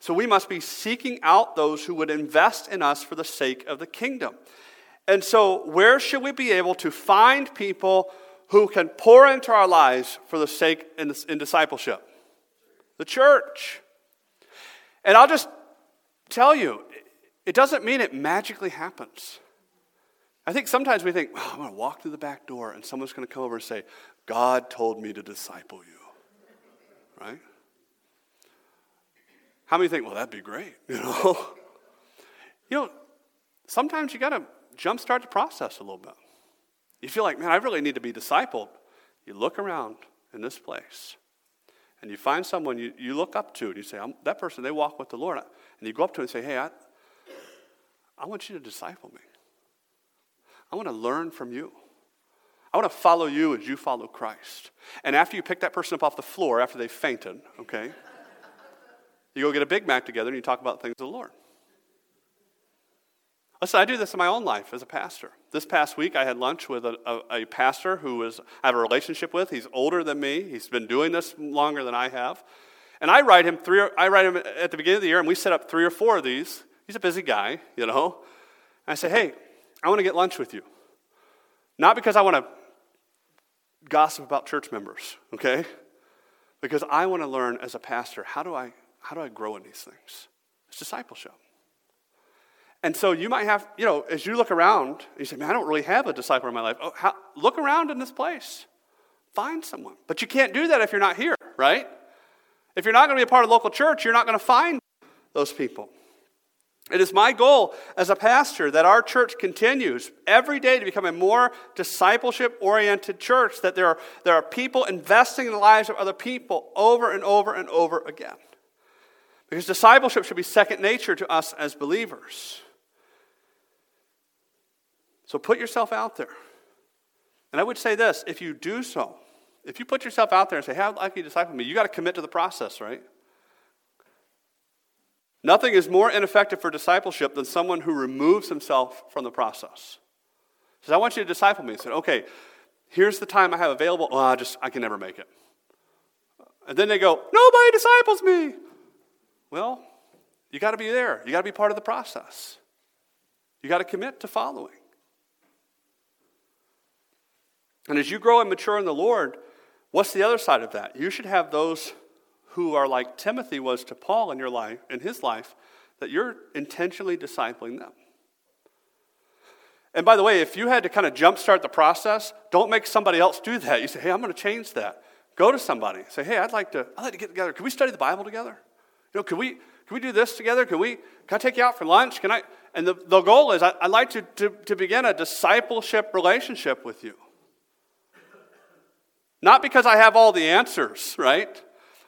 So we must be seeking out those who would invest in us for the sake of the kingdom. And so, where should we be able to find people who can pour into our lives for the sake in, in discipleship? The church. And I'll just tell you, it doesn't mean it magically happens. I think sometimes we think, I'm going to walk through the back door and someone's going to come over and say, God told me to disciple you. Right? How many think, well, that'd be great, you know? you know, sometimes you got to jumpstart the process a little bit. You feel like, man, I really need to be discipled. You look around in this place and you find someone you, you look up to and you say, that person, they walk with the Lord. And you go up to them and say, hey, I, I want you to disciple me. I want to learn from you. I want to follow you as you follow Christ. And after you pick that person up off the floor, after they fainted, okay, you go get a Big Mac together and you talk about things of the Lord. Listen, I do this in my own life as a pastor. This past week, I had lunch with a, a, a pastor who was, I have a relationship with. He's older than me. He's been doing this longer than I have. And I write him three, I write him at the beginning of the year, and we set up three or four of these. He's a busy guy, you know. And I say, hey, I want to get lunch with you. Not because I want to gossip about church members, okay? Because I want to learn as a pastor how do I how do I grow in these things? It's discipleship. And so you might have, you know, as you look around, you say, man, I don't really have a disciple in my life. Oh, how, look around in this place. Find someone. But you can't do that if you're not here, right? If you're not going to be a part of local church, you're not going to find those people. It is my goal as a pastor that our church continues every day to become a more discipleship oriented church, that there are, there are people investing in the lives of other people over and over and over again. Because discipleship should be second nature to us as believers. So put yourself out there. And I would say this if you do so, if you put yourself out there and say, I'd like you to disciple me, you got to commit to the process, right? Nothing is more ineffective for discipleship than someone who removes himself from the process. He Says, I want you to disciple me. He said, okay, here's the time I have available. Oh, I just, I can never make it. And then they go, nobody disciples me. Well, you got to be there. You got to be part of the process. You got to commit to following. And as you grow and mature in the Lord, what's the other side of that? You should have those who are like Timothy was to Paul in your life, in his life, that you're intentionally discipling them. And by the way, if you had to kind of jumpstart the process, don't make somebody else do that. You say, hey, I'm going to change that. Go to somebody. Say, hey, I'd like to, I'd like to get together. Can we study the Bible together? You know, can we, can we do this together? Can we, can I take you out for lunch? Can I? And the, the goal is I, would like to, to, to begin a discipleship relationship with you. Not because I have all the answers, right?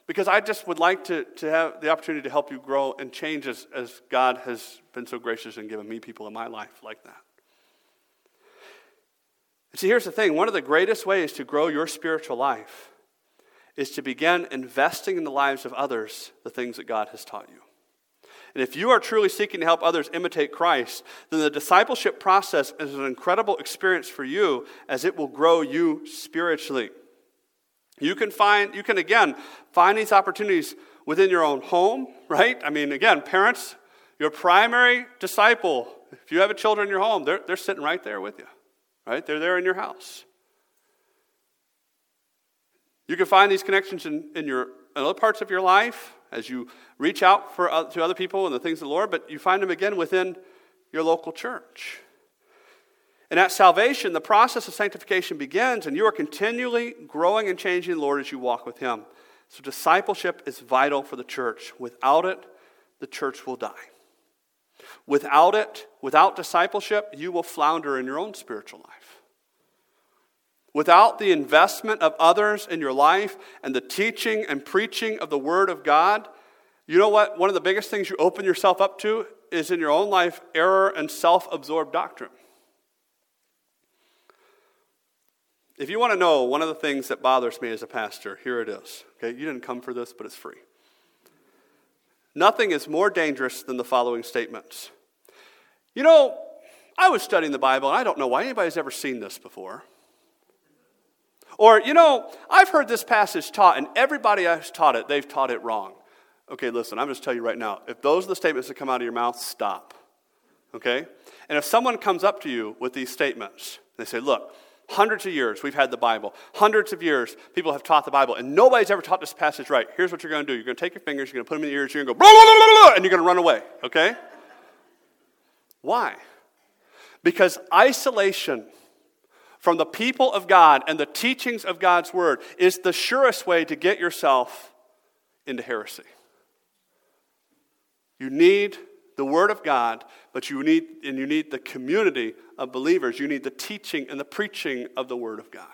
because I just would like to, to have the opportunity to help you grow and change as, as God has been so gracious and given me people in my life like that. See, here's the thing one of the greatest ways to grow your spiritual life is to begin investing in the lives of others the things that God has taught you. And if you are truly seeking to help others imitate Christ, then the discipleship process is an incredible experience for you as it will grow you spiritually. You can find, you can again find these opportunities within your own home, right? I mean, again, parents, your primary disciple, if you have a children in your home, they're, they're sitting right there with you, right? They're there in your house. You can find these connections in, in, your, in other parts of your life as you reach out for, uh, to other people and the things of the Lord, but you find them again within your local church. And at salvation, the process of sanctification begins, and you are continually growing and changing the Lord as you walk with Him. So, discipleship is vital for the church. Without it, the church will die. Without it, without discipleship, you will flounder in your own spiritual life. Without the investment of others in your life and the teaching and preaching of the Word of God, you know what? One of the biggest things you open yourself up to is in your own life error and self absorbed doctrine. If you want to know one of the things that bothers me as a pastor, here it is. Okay, you didn't come for this, but it's free. Nothing is more dangerous than the following statements. You know, I was studying the Bible, and I don't know why anybody's ever seen this before. Or, you know, I've heard this passage taught, and everybody has taught it, they've taught it wrong. Okay, listen, I'm just telling you right now if those are the statements that come out of your mouth, stop. Okay? And if someone comes up to you with these statements, they say, look, hundreds of years we've had the Bible, hundreds of years people have taught the Bible, and nobody's ever taught this passage right. Here's what you're going to do you're going to take your fingers, you're going to put them in your ears, you're going to go, blah, blah, blah, blah, and you're going to run away. Okay? Why? Because isolation from the people of God and the teachings of God's word is the surest way to get yourself into heresy. You need the word of God, but you need and you need the community of believers. You need the teaching and the preaching of the word of God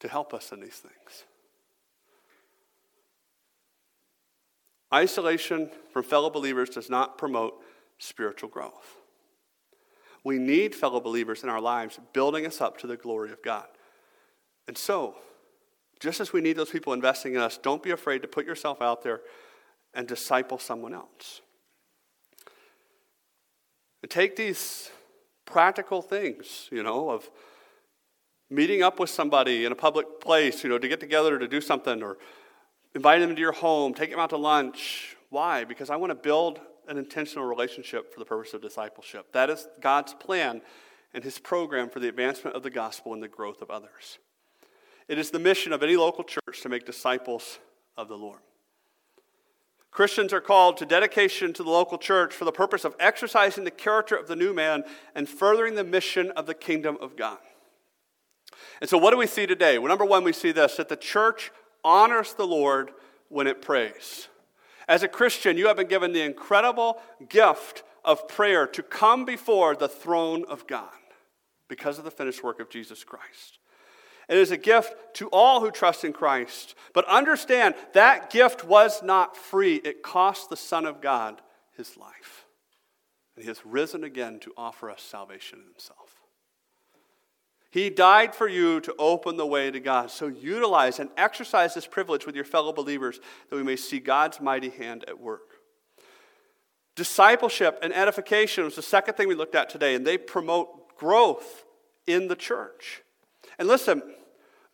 to help us in these things. Isolation from fellow believers does not promote spiritual growth. We need fellow believers in our lives building us up to the glory of God. And so, just as we need those people investing in us, don't be afraid to put yourself out there and disciple someone else. And take these practical things, you know, of meeting up with somebody in a public place, you know, to get together to do something, or inviting them to your home, take them out to lunch. Why? Because I want to build an intentional relationship for the purpose of discipleship. That is God's plan and his program for the advancement of the gospel and the growth of others. It is the mission of any local church to make disciples of the Lord. Christians are called to dedication to the local church for the purpose of exercising the character of the new man and furthering the mission of the kingdom of God. And so, what do we see today? Well, number one, we see this that the church honors the Lord when it prays. As a Christian, you have been given the incredible gift of prayer to come before the throne of God because of the finished work of Jesus Christ. It is a gift to all who trust in Christ. But understand that gift was not free, it cost the Son of God his life. And he has risen again to offer us salvation in himself. He died for you to open the way to God. So utilize and exercise this privilege with your fellow believers that we may see God's mighty hand at work. Discipleship and edification was the second thing we looked at today, and they promote growth in the church. And listen,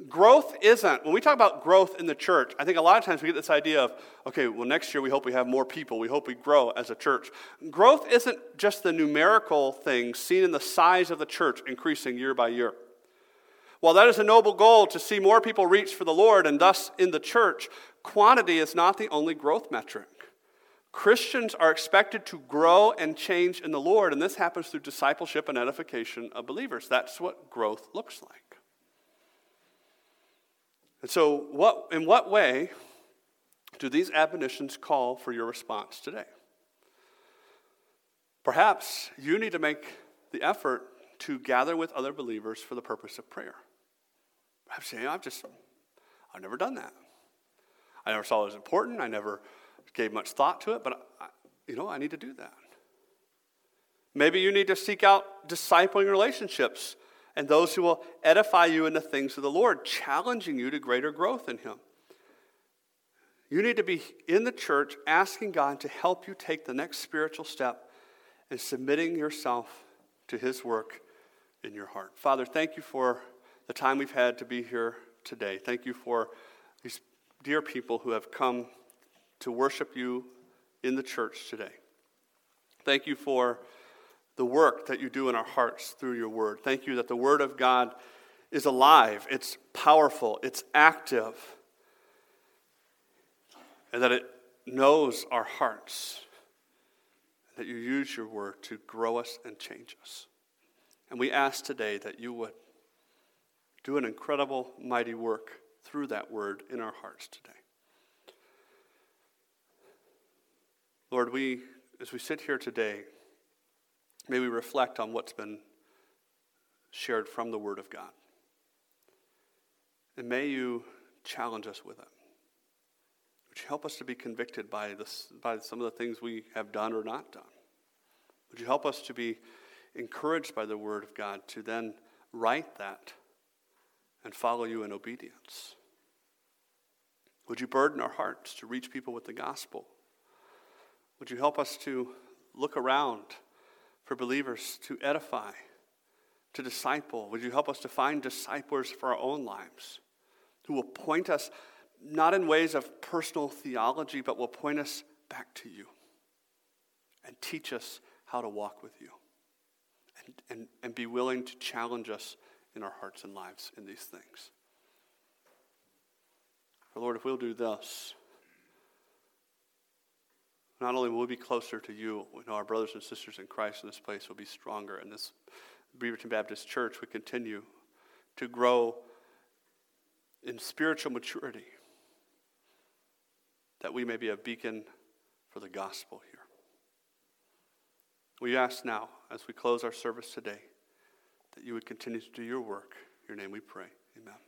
growth isn't, when we talk about growth in the church, I think a lot of times we get this idea of, okay, well, next year we hope we have more people. We hope we grow as a church. Growth isn't just the numerical thing seen in the size of the church increasing year by year. While that is a noble goal to see more people reach for the Lord and thus in the church, quantity is not the only growth metric. Christians are expected to grow and change in the Lord, and this happens through discipleship and edification of believers. That's what growth looks like. And so, what, in what way do these admonitions call for your response today? Perhaps you need to make the effort to gather with other believers for the purpose of prayer. I'm saying, I've just, I've never done that. I never saw it as important. I never gave much thought to it, but, I, you know, I need to do that. Maybe you need to seek out discipling relationships and those who will edify you in the things of the Lord, challenging you to greater growth in Him. You need to be in the church asking God to help you take the next spiritual step and submitting yourself to His work in your heart. Father, thank you for the time we've had to be here today. Thank you for these dear people who have come to worship you in the church today. Thank you for the work that you do in our hearts through your word. Thank you that the word of God is alive, it's powerful, it's active, and that it knows our hearts. That you use your word to grow us and change us. And we ask today that you would do an incredible, mighty work through that word in our hearts today. Lord, we, as we sit here today, may we reflect on what's been shared from the Word of God. And may you challenge us with it. Would you help us to be convicted by, this, by some of the things we have done or not done? Would you help us to be encouraged by the Word of God to then write that and follow you in obedience? Would you burden our hearts to reach people with the gospel? Would you help us to look around for believers to edify, to disciple? Would you help us to find disciples for our own lives who will point us not in ways of personal theology, but will point us back to you and teach us how to walk with you and, and, and be willing to challenge us in our hearts and lives in these things? For Lord, if we'll do this, not only will we be closer to you, know our brothers and sisters in Christ in this place will be stronger, and this Beaverton Baptist Church would continue to grow in spiritual maturity, that we may be a beacon for the gospel here. We ask now, as we close our service today, that you would continue to do your work. In your name we pray. Amen.